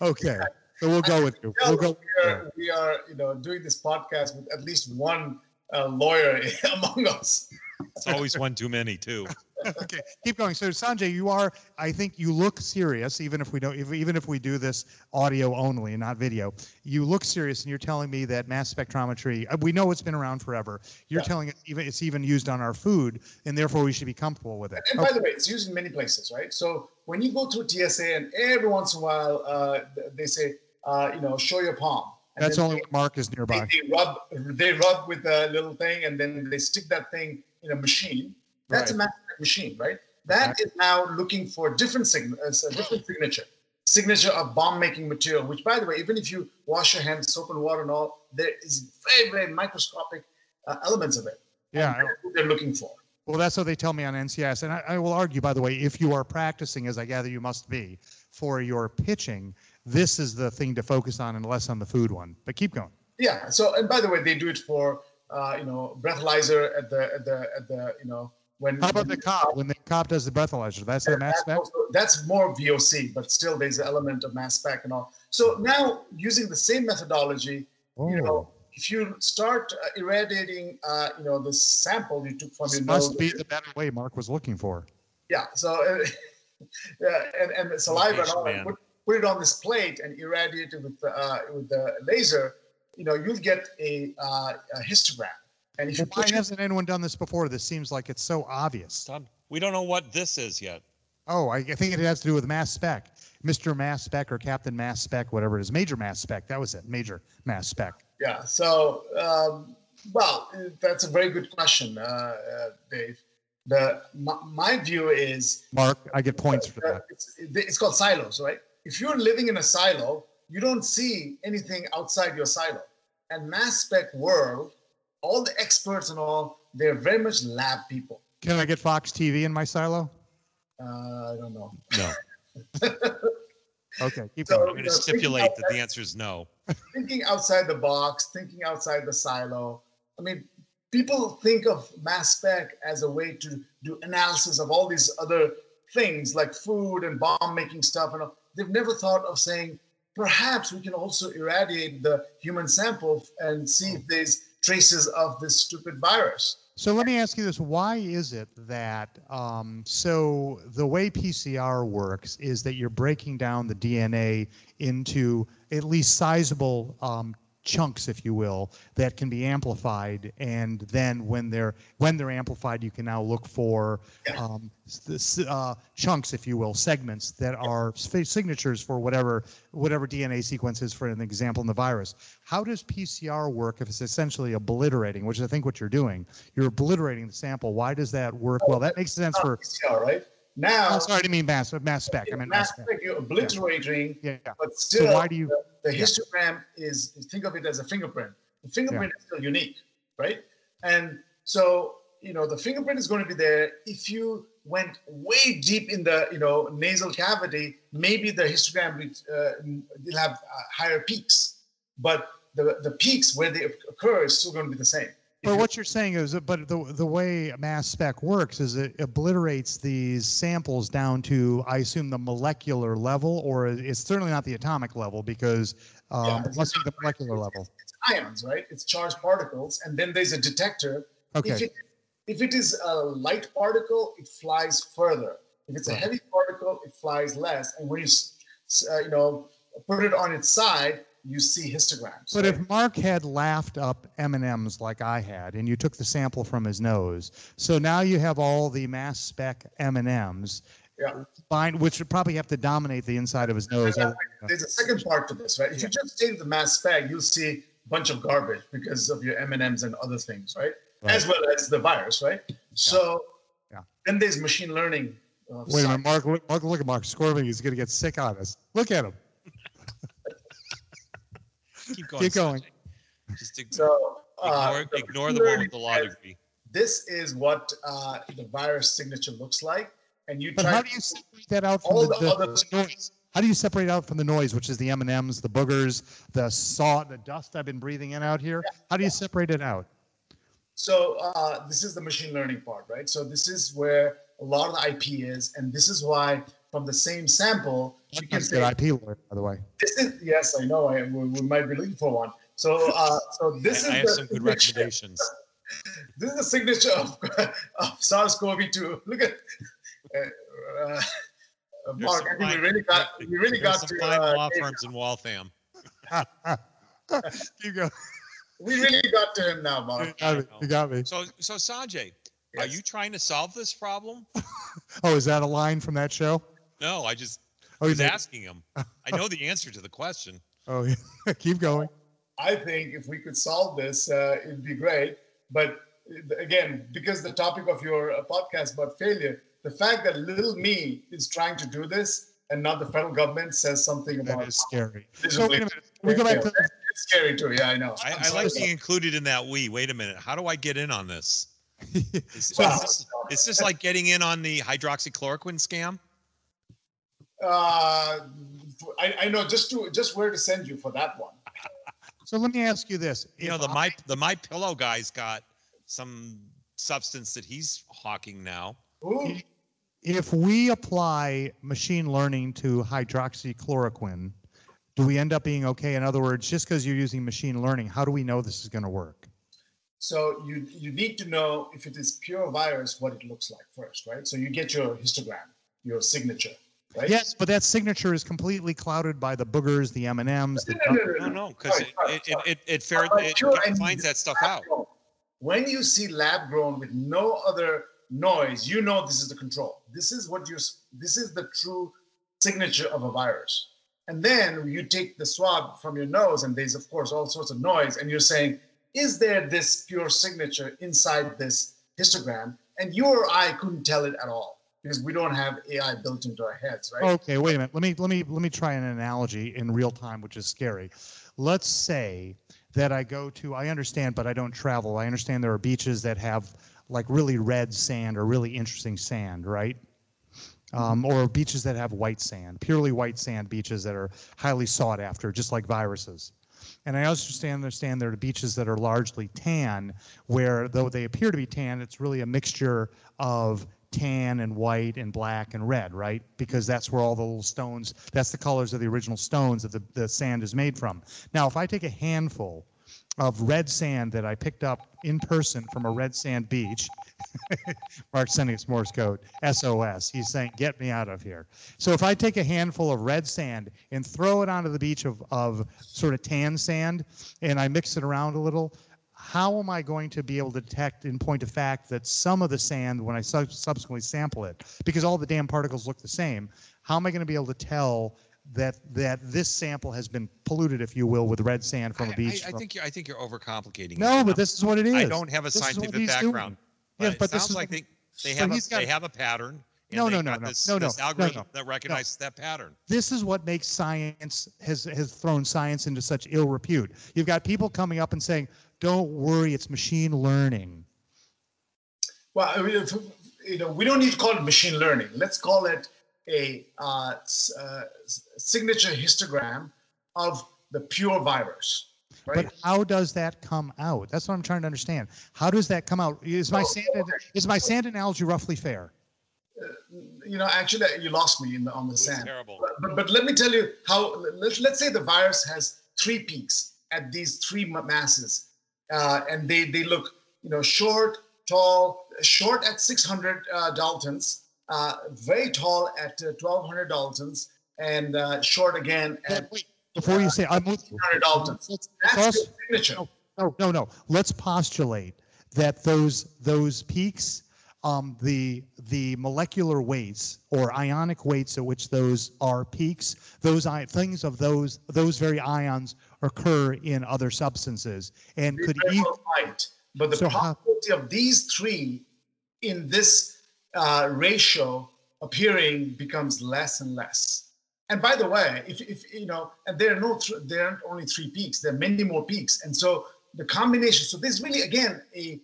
Okay, so we'll go with you. We'll go. we are, we are, you know, doing this podcast with at least one uh, lawyer among us. It's always one too many, too. Okay, keep going. So Sanjay, you are, I think you look serious, even if we don't, if, even if we do this audio only and not video. You look serious and you're telling me that mass spectrometry, uh, we know it's been around forever. You're Yeah. telling us even, it's even used on our food and therefore we should be comfortable with it. And by the way, it's used in many places, right? So when you go through TSA, and every once in a while, uh, they say, uh, you know, show your palm. And That's only when Mark is they, nearby. they rub. They rub with a little thing, and then they stick that thing in a machine. That's a Right. spec machine, right? That is now looking for different sign, uh, a different signature, signature of bomb-making material. Which, by the way, even if you wash your hands, soap and water, and all, there is very, very microscopic uh, elements of it. Yeah, they're looking for. Well, that's what they tell me on NCIS. And I, I will argue, by the way, if you are practicing, as I gather you must be, for your pitching, this is the thing to focus on and less on the food one. But keep going. Yeah. So, and by the way, they do it for uh, you know breathalyzer at the at the at the you know when. How about when the cop? When the cop does the breathalyzer, that's the mass that's, spec? also- that's more VOC, but still there's an element of mass spec and all. So now using the same methodology, you know, Oh, if you start uh, irradiating, uh, you know, the sample you took from this your nose, must be the better way Mark was looking for. yeah. So, uh, yeah, and and the saliva and all, Location put, put it on this plate and irradiate it with the uh, with the laser. You know, you'll get a, uh, a histogram. And if you Well, why put your- hasn't anyone done this before? This seems like it's so obvious. Done. We don't know what this is yet. Oh, I, I think it has to do with mass spec. Mr. Mass Spec or Captain Mass Spec, whatever it is. Major Mass Spec. That was it. Major Mass Spec. Yeah. So, um, well, uh, that's a very good question, uh, uh, Dave. The my, my view is Mark, I get points for uh, that. it's, it's called silos, right? If you're living in a silo, you don't see anything outside your silo. And mass spec world, all the experts and all, they're very much lab people. Can I get Fox TV in my silo? Uh, I don't know. No. Okay, keep So- going. I'm going to thinking stipulate that the answer is no. thinking outside the box, thinking outside the silo. I mean, people think of mass spec as a way to do analysis of all these other things like food and bomb making stuff. And all. they've never thought of saying, perhaps we can also irradiate the human sample and see if there's traces of this stupid virus. So let me ask you this: Why is it that um, so the way PCR works is that you're breaking down the DNA into at least sizable um, chunks, if you will, that can be amplified, and then when they're when they're amplified, you can now look for um, s- s- uh, chunks, if you will, segments that are signatures for whatever whatever DNA sequence is, for an example, in the virus. How does PCR work if it's essentially obliterating, which is I think what you're doing? You're obliterating the sample. Why does that work? Well, that makes sense for. PCR, right? Now, Oh, sorry, I didn't mean mass mass spec. I meant mass mass spec. you're obliterating, Yeah. but still, So why do you? the Yeah. histogram is think of it as a fingerprint. The fingerprint is still unique, right? And so you know the fingerprint is going to be there. If you went way deep in the you know nasal cavity, maybe the histogram uh, will have uh, higher peaks, but the the peaks where they occur is still going to be the same. If But what you're saying is, that- but the the way mass spec works is it obliterates these samples down to, I assume, the molecular level, or it's certainly not the atomic level because Yeah, um, it's let's the molecular level. it's ions, right? It's charged particles, and then there's a detector If Okay, it, if it is a light particle, it flies further. If it's a heavy particle, it flies less. And when you, uh, you know, put it on its side, you see histograms. but right? if Mark had laughed up M and M's like I had, and you took the sample from his nose, so now you have all the mass spec M and M's, Yeah. bind, which would probably have to dominate the inside of his nose. Yeah, there's a second part to this, right? If you just take the mass spec, you'll see a bunch of garbage because of your M&Ms and other things, right? As well as the virus, right? So Yeah. then there's machine learning. uh, Wait a minute, Mark. Look, Mark, look at Mark squirming. He's going to get sick on us. Look at him. Keep going. Keep going. Sanjay. Just ig- So uh, ignore, ignore the machine one with the law degree. this is what uh, the virus signature looks like, and you But try how do you separate that out from the, the the, the noise? How do you separate out from the noise, which is the M and M's, the boogers, the saw, the dust I've been breathing in out here? How do you separate it out? So uh, this is the machine learning part, right? So this is where a lot of the IP is, and this is why from the same sample you can That's say good IP lawyer, by the way. this is yes, I know. I we, we might be looking for one. So uh, so this I, is I have the some good signature- recommendations. This is the signature of, of SARS-CoV-2. Look at uh, uh, There's Mark. I think we really got we really There's got some to fine uh, law firms in Waltham. Keep going. we really got to him now, Mark. You got me. You got me. So, so Sanjay, are you trying to solve this problem? Oh, is that a line from that show? No, I just Oh, was you asking him. I know the answer to the question. Oh, yeah. Keep going. I think if we could solve this, uh, it'd be great. But uh, again, because the topic of your uh, podcast about failure, the fact that little me is trying to do this and not the federal government says something about is scary. So wait a minute. We go back to It's scary too. Yeah, I know. I, I'm I sorry. like being included in that we. Wait a minute. How do I get in on this? Is, So- is this, is this like getting in on the hydroxychloroquine scam? Uh, I, I know just to just where to send you for that one. so let me ask you this. You know, the I- my the my pillow guy's got some substance that he's hawking now. Ooh, if we apply machine learning to hydroxychloroquine, do we end up being okay? In other words, just because you're using machine learning, how do we know this is going to work? so you you need to know if it is pure virus what it looks like first, right? So you get your histogram, your signature, right? Yes, but that signature is completely clouded by the boogers, the M and M's. The No, no, no, No, no, no, because it it, it, it it fair it, pure it and finds that stuff out. grown. When you see lab grown with no other noise, you know this is the control. This is what you. This is the true signature of a virus. And then you take the swab from your nose, and there's of course all sorts of noise, and you're saying, is there this pure signature inside this histogram? And you or I couldn't tell it at all because we don't have AI built into our heads, right? Okay, wait a minute. Let me let me let me try an analogy in real time, which is scary. Let's say that I go to I understand, but I don't travel. I understand there are beaches that have like really red sand or really interesting sand, right? Um, or beaches that have white sand, purely white sand beaches that are highly sought after, just like viruses. And I understand understand there are beaches that are largely tan, where though they appear to be tan, it's really a mixture of tan and white and black and red, right? Because that's where all the little stones, that's the colors of the original stones that the, the sand is made from. Now, if I take a handful of red sand that I picked up in person from a red sand beach, Mark's sending us Morse code, SOS. He's saying, get me out of here. So if I take a handful of red sand and throw it onto the beach of, of sort of tan sand and I mix it around a little, how am I going to be able to detect in point of fact that some of the sand, when I sub- subsequently sample it, because all the damn particles look the same, how am I going to be able to tell that that this sample has been polluted, if you will, with red sand from I, a beach? I, I from- think you're, I think you're overcomplicating. it. no, but this is what it is. I don't have a This scientific background. Yes, it but this sounds is like they, they have a, got- they have a pattern. No, no, no, no, this, no, no, this algorithm no. that recognizes that pattern. this is what makes science has has thrown science into such ill repute. You've got people coming up and saying, "Don't worry, it's machine learning." Well, I mean, if, you know, we don't need to call it machine learning. Let's call it a uh, s- uh, signature histogram of the pure virus, right? But how does that come out? That's what I'm trying to understand. How does that come out? Is my Oh, sand okay. is my sand analogy roughly fair? you know, actually, you lost me in the, on the It sand. terrible. But, but, but let me tell you how. Let's, let's say the virus has three peaks at these three masses, uh, and they they look, you know, short, tall, short at 600 uh, daltons, uh, very tall at uh, 1200 daltons, and uh, short again at Wait, before you say, I'm with you. 100 daltons. Let's, That's also, your signature. No. no, no, no. Let's postulate that those those peaks, um, the the molecular weights or ionic weights at which those are peaks, those i- things of those those very ions occur in other substances, and could Very e- right. But the So how- probability of these three in this uh, ratio appearing becomes less and less. And by the way, if, if you know, and there are no, th- there aren't only three peaks. There are many more peaks, and so the combination. So this really again a,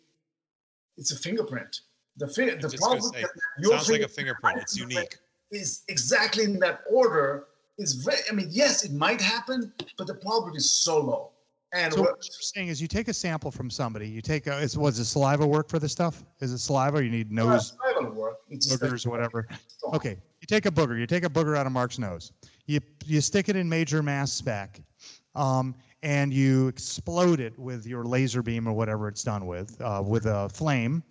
it's a fingerprint. The fi- the just problem say, that your Sounds like a fingerprint fingerprint. It's unique. is exactly in that order is very. I mean, yes, it might happen, but the probability is so low. And So what, you're saying is you take a sample from somebody, you take, a, is, was it saliva work for this stuff? Is it saliva or you need nose survival work. It's boogers or whatever? Okay, you take a booger, you take a booger out of Mark's nose, you, you stick it in major mass spec, um, and you explode it with your laser beam or whatever it's done with, uh, with a flame.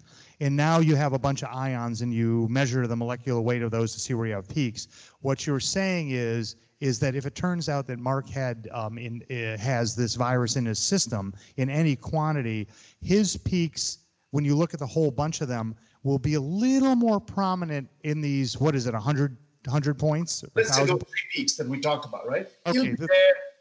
And now you have a bunch of ions and you measure the molecular weight of those to see where you have peaks. What you're saying is, is that if it turns out that Mark had, um, in, uh, has this virus in his system in any quantity, his peaks, when you look at the whole bunch of them, will be a little more prominent in these, what is it, 100, 100 points? let's say 1,000? those three peaks that we talked about, right? Okay, It'll be, there,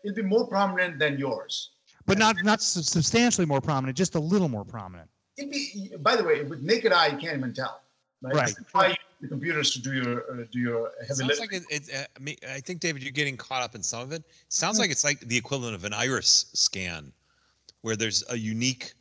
it'll be more prominent than yours. But not, not substantially more prominent, just a little more prominent. It'll be, by the way, with naked eye, you can't even tell. Right. Right. That's why the computers to do your uh, do your heavy Sounds lifting. like it, it, uh, I mean, I think David, you're getting caught up in some of it. Sounds like it's like the equivalent of an iris scan, where there's a unique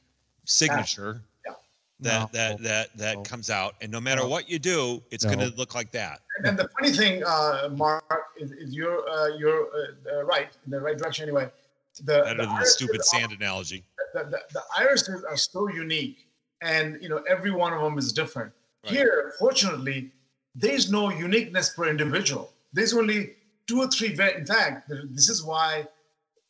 signature Yeah. that No. that that that No. comes out, and no matter No. what you do, it's No. going to look like that. And the funny thing, uh, Mark, is, is you're uh, you're uh, uh, right in the right direction anyway. The, Better the than the irises stupid are- sand analogy. The, the, the irises are so unique, and you know every one of them is different. Right. Here, fortunately, there's no uniqueness per individual. There's only two or three. In fact, this is why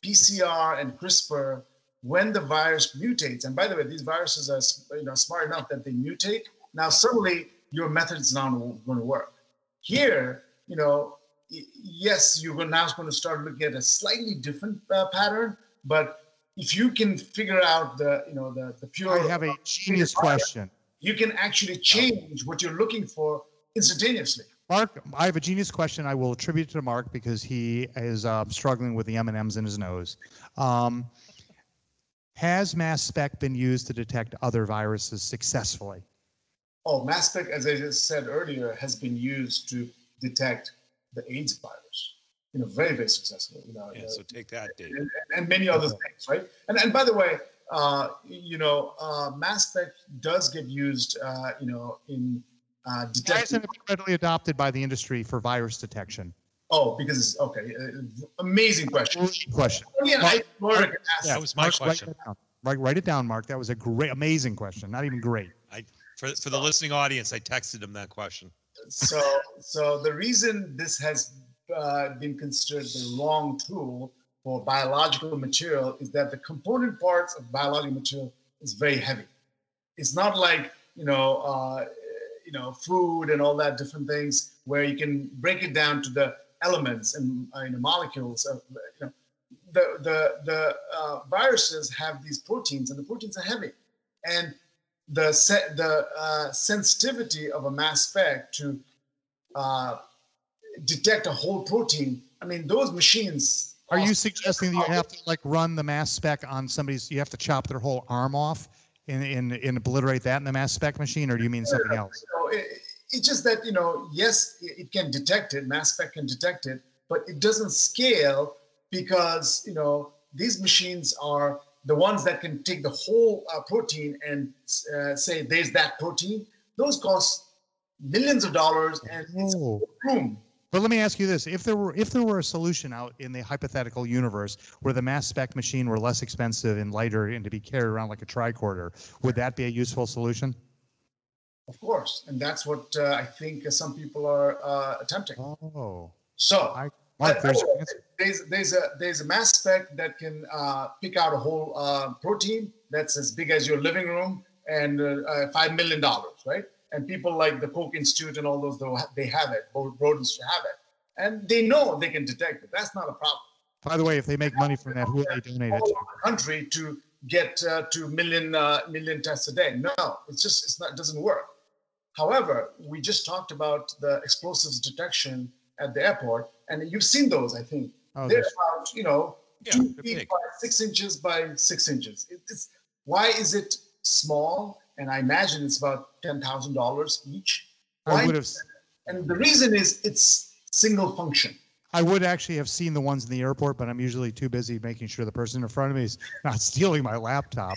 PCR and CRISPR, when the virus mutates, and by the way, these viruses are you know smart enough that they mutate. Now suddenly your method is not going to work. Here, you know, yes, you're now going to start looking at a slightly different uh, pattern, but if you can figure out the you know the the pure, I have a genius question. you can actually change what you're looking for instantaneously. Mark, I have a genius question. I will attribute it to Mark because he is um, struggling with the M and M's in his nose. Um, has mass spec been used to detect other viruses successfully? Oh, mass spec, as I just said earlier, has been used to detect the AIDS virus. You know, very very successful. You know, Yeah, uh, so take that, David. and, and many other things, right? And and by the way, uh, you know, uh, mass spec does get used, uh, you know, in uh, Why detecting. hasn't it readily adopted by the industry for virus detection? Oh, because it's okay. Uh, amazing question. Great question. Again, I Laura can ask That was my Mark, question. Write, that down. Write, write it down, Mark. That was a great, amazing question. Not even great. I for for the listening audience, I texted him that question. so so the reason this has uh, been considered the wrong tool for biological material is that the component parts of biological material is very heavy. It's not like you know uh, you know food and all that different things where you can break it down to the elements and uh, molecules of, you know the the the uh, viruses have these proteins and the proteins are heavy. And the se- the uh, sensitivity of a mass spec to uh, detect a whole protein. I mean, those machines. Are you suggesting that you have to like run the mass spec on somebody's? You have to chop their whole arm off and, and, and obliterate that in the mass spec machine, or do you mean something else? So it, it's just that you know, yes, it can detect it. Mass spec can detect it, but it doesn't scale because you know these machines are the ones that can take the whole uh, protein and uh, say there's that protein. Those cost millions of dollars, and it's Oh. room. But let me ask you this: if there were if there were a solution out in the hypothetical universe where the mass spec machine were less expensive and lighter and to be carried around like a tricorder, would that be a useful solution? Of course, and that's what uh, I think some people are uh, attempting. Oh, So, I- Mark, there's there's there's a there's a mass spec that can uh, pick out a whole uh, protein that's as big as your living room and uh, uh, five million dollars, right? And people like the Koch Institute and all those they'll ha- they have it. Bo- Rodents have it, and they know they can detect it. That's not a problem. By the way, if they make money from that, who will they donate it to? the country to get uh, to million uh, million tests a day. No, it's just it's not it doesn't work. However, we just talked about the explosives detection at the airport, and you've seen those, I think. Oh, They're there's- about, you know, Yeah, two feet big. by six inches by six inches. It- It's, why is it small? And I imagine it's about ten thousand dollars each. I would have. And the reason is it's single function. I would actually have seen the ones in the airport, but I'm usually too busy making sure the person in front of me is not stealing my laptop.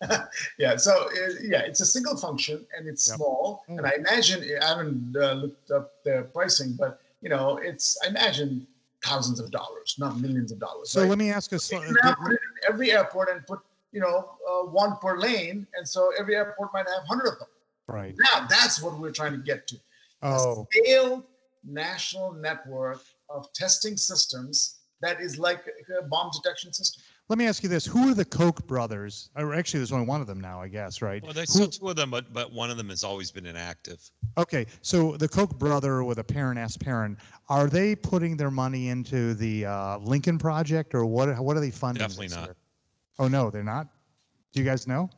Yeah, so uh, yeah, it's a single function and it's Yep. small. And I imagine I haven't uh, looked up the pricing, but you know, it's I imagine thousands of dollars, not millions of dollars. So right? let me ask us. You can now put in every airport and put, you know, uh, one per lane, and so every airport might have hundred of them. Right. Now that's what we're trying to get to. Oh, A scaled national network of testing systems that is like a bomb detection system. let me ask you this: Who are the Koch brothers? Or actually, there's only one of them now, I guess, right? Well, there's Who- still two of them, but but one of them has always been inactive. Okay, so the Koch brother with a parent asked parent, are they putting their money into the uh, Lincoln project, or what? What are they funding? Definitely this not. year? Oh no, they're not. Do you guys know?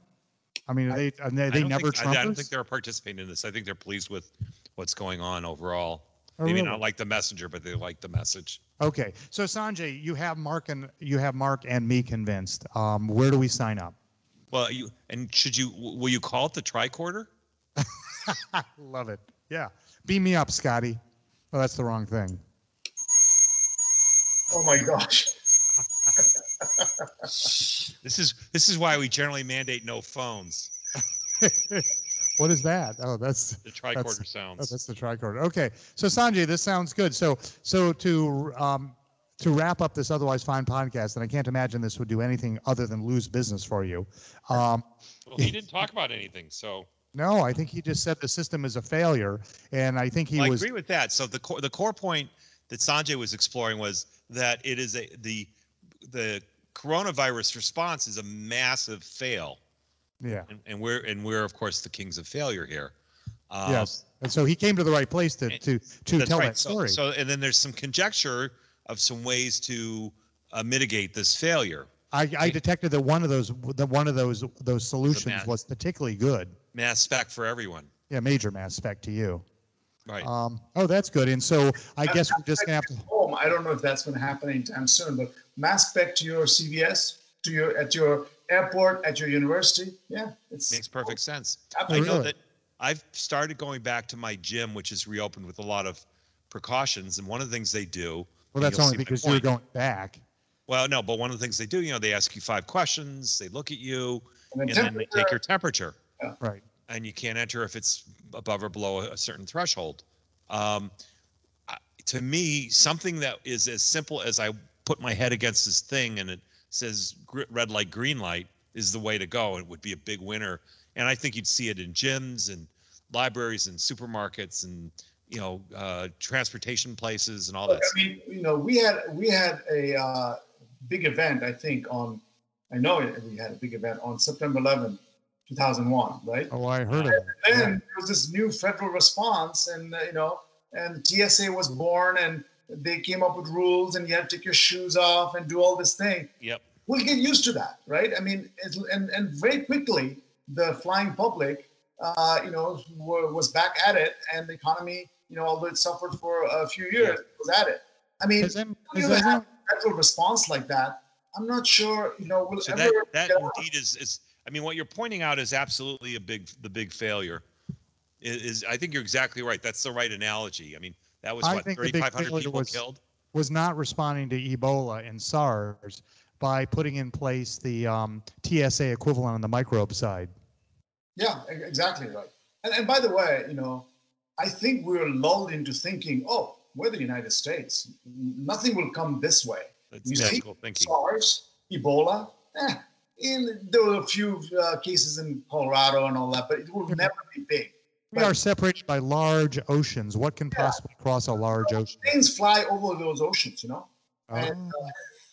I mean, are they are they, I they never think, I, I don't think they're participating in this. I think they're pleased with what's going on overall. Oh, Maybe really? not like the messenger, but they like the message. Okay, so Sanjay, you have Mark and you have Mark and me convinced. Um, where do we sign up? Well, you and should you will you call it the tricorder? Love it. Yeah, beam me up, Scotty. Oh, that's the wrong thing. Oh my gosh. This is this is why we generally mandate no phones. What is that? Oh, that's The tricorder sounds. Oh, that's the tricorder. Okay, so Sanjay, this sounds good. So, so to um, to wrap up this otherwise fine podcast, and I can't imagine this would do anything other than lose business for you. Um, well, he didn't talk about anything, so no, I think he just said the system is a failure, and I think he Well, I was. agree with that. So the core, the core point that Sanjay was exploring was that it is a the the coronavirus response is a massive fail, Yeah. and, and we're and we're of course the kings of failure here. Um, yes. And so he came to the right place to to to tell right. that story. So, so and then there's some conjecture of some ways to uh, mitigate this failure. I, I detected that one of those that one of those those solutions man. was particularly good. Mass spec for everyone. Yeah, major mass spec to you. Right. Um, oh, that's good. And so I guess we're just gonna have to. home. I don't know if that's going to happen anytime soon, but mass spec to your CVS, to your at your airport, at your university. Yeah, it's Makes perfect sense. Oh, I know really? that I've started going back to my gym, which is reopened with a lot of precautions. And one of the things they do. Well, that's only because you're going back. Well, no, but one of the things they do, you know, they ask you five questions, they look at you, and and then then they take your temperature, Right. And you can't enter if it's above or below a certain threshold. Um, to me, something that is as simple as I put my head against this thing and it says red light, green light is the way to go. It would be a big winner, and I think you'd see it in gyms and libraries and supermarkets and you know uh, transportation places and all Look, that. I mean, you know, we had we had a uh, big event. I think on, I know we had a big event on September 11, 2001, right? Oh, I heard of it. then Yeah. there was this new federal response, and uh, you know, and TSA was born, and they came up with rules, and you had to take your shoes off and do all this thing. Yep. We'll get used to that, right? I mean, it's, and and very quickly, the flying public, uh, you know, were, was back at it, and the economy, you know, although it suffered for a few years, was at it. I mean, Has em- you has know, everyone- have a federal response like that. I'm not sure, you know, will So ever that that get out. indeed is is I mean what you're pointing out is absolutely a big the big failure. Is, is I think you're exactly right. That's the right analogy. I mean that was I what think the big 3,500 people was- killed. was not responding to Ebola and SARS by putting in place the um, TSA equivalent on the microbe side. Yeah, exactly right. And, and by the way, you know, I think we're lulled into thinking, oh, we're the United States. Nothing will come this way. That's You see, thinking. SARS, Ebola, eh, in, there were a few uh, cases in Colorado and all that, but it will never be big. We are separated by large oceans. What can Yeah. possibly cross a large ocean? Planes fly over those oceans, you know, and,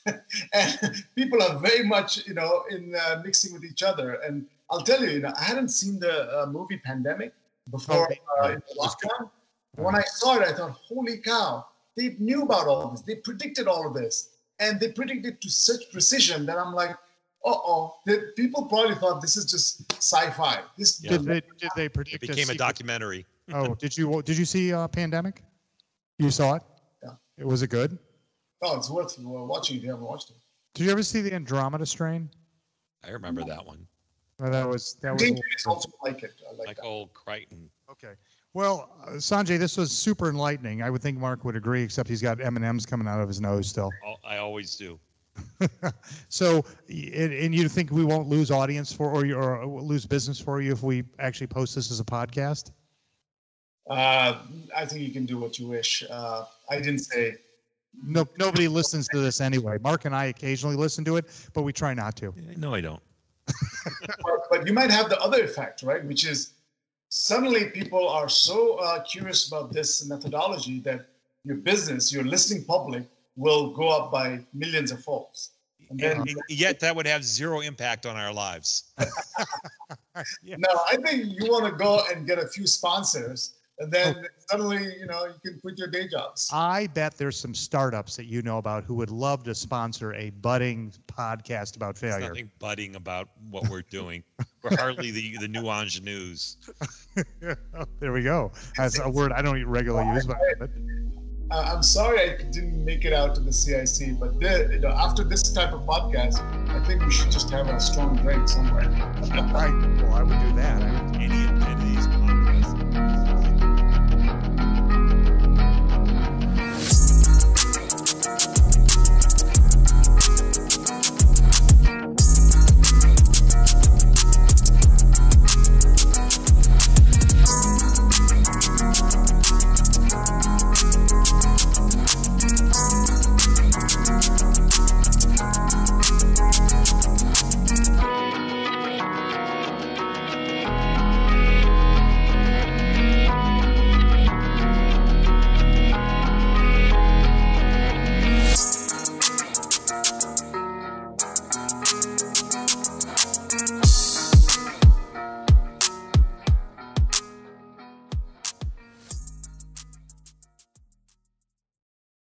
Oh, and people are very much, you know, in uh, mixing with each other. And I'll tell you, you know, I hadn't seen the uh, movie Pandemic before Oh, uh, in the lockdown. When I saw it, I thought, holy cow, they knew about all this. They predicted all of this. And they predicted to such precision that I'm like, uh-oh. People probably thought this is just sci-fi. This Yeah. Did they, did they It became a sequel- documentary. Oh, did you did you see uh, Pandemic? You saw it? Yeah. It was it good? oh, it's worth uh, watching if you haven't watched it. Did you ever see the Andromeda strain? I remember that one. Well, that was that was. Danger is also like it. I like that. Michael Crichton. Okay. Well, uh, Sanjay, this was super enlightening. I would think Mark would agree, except he's got M and M's coming out of his nose still. I always do. so, and, and you think we won't lose audience for or, you, or lose business for you if we actually post this as a podcast? Uh, I think you can do what you wish. Uh, I didn't say No, nobody listens to this anyway. Mark and I occasionally listen to it, but we try not to. No, I don't. but, but you might have the other effect, right? Which is suddenly people are so uh, curious about this methodology that your business, your listening public, will go up by millions of folds. And then, And yet that would have zero impact on our lives. no, I think you want to go and get a few sponsors, and then Oh. suddenly, you know, you can quit your day jobs. I bet there's some startups that you know about who would love to sponsor a budding podcast about There's failure. nothing budding about what we're doing. We're hardly the, the new ingenues. there we go. That's a word I don't regularly use, but, but uh, I'm sorry I didn't make it out to the CIC, but the, you know, after this type of podcast, I think we should just have a strong drink somewhere. right. Well, I would do that. I would, any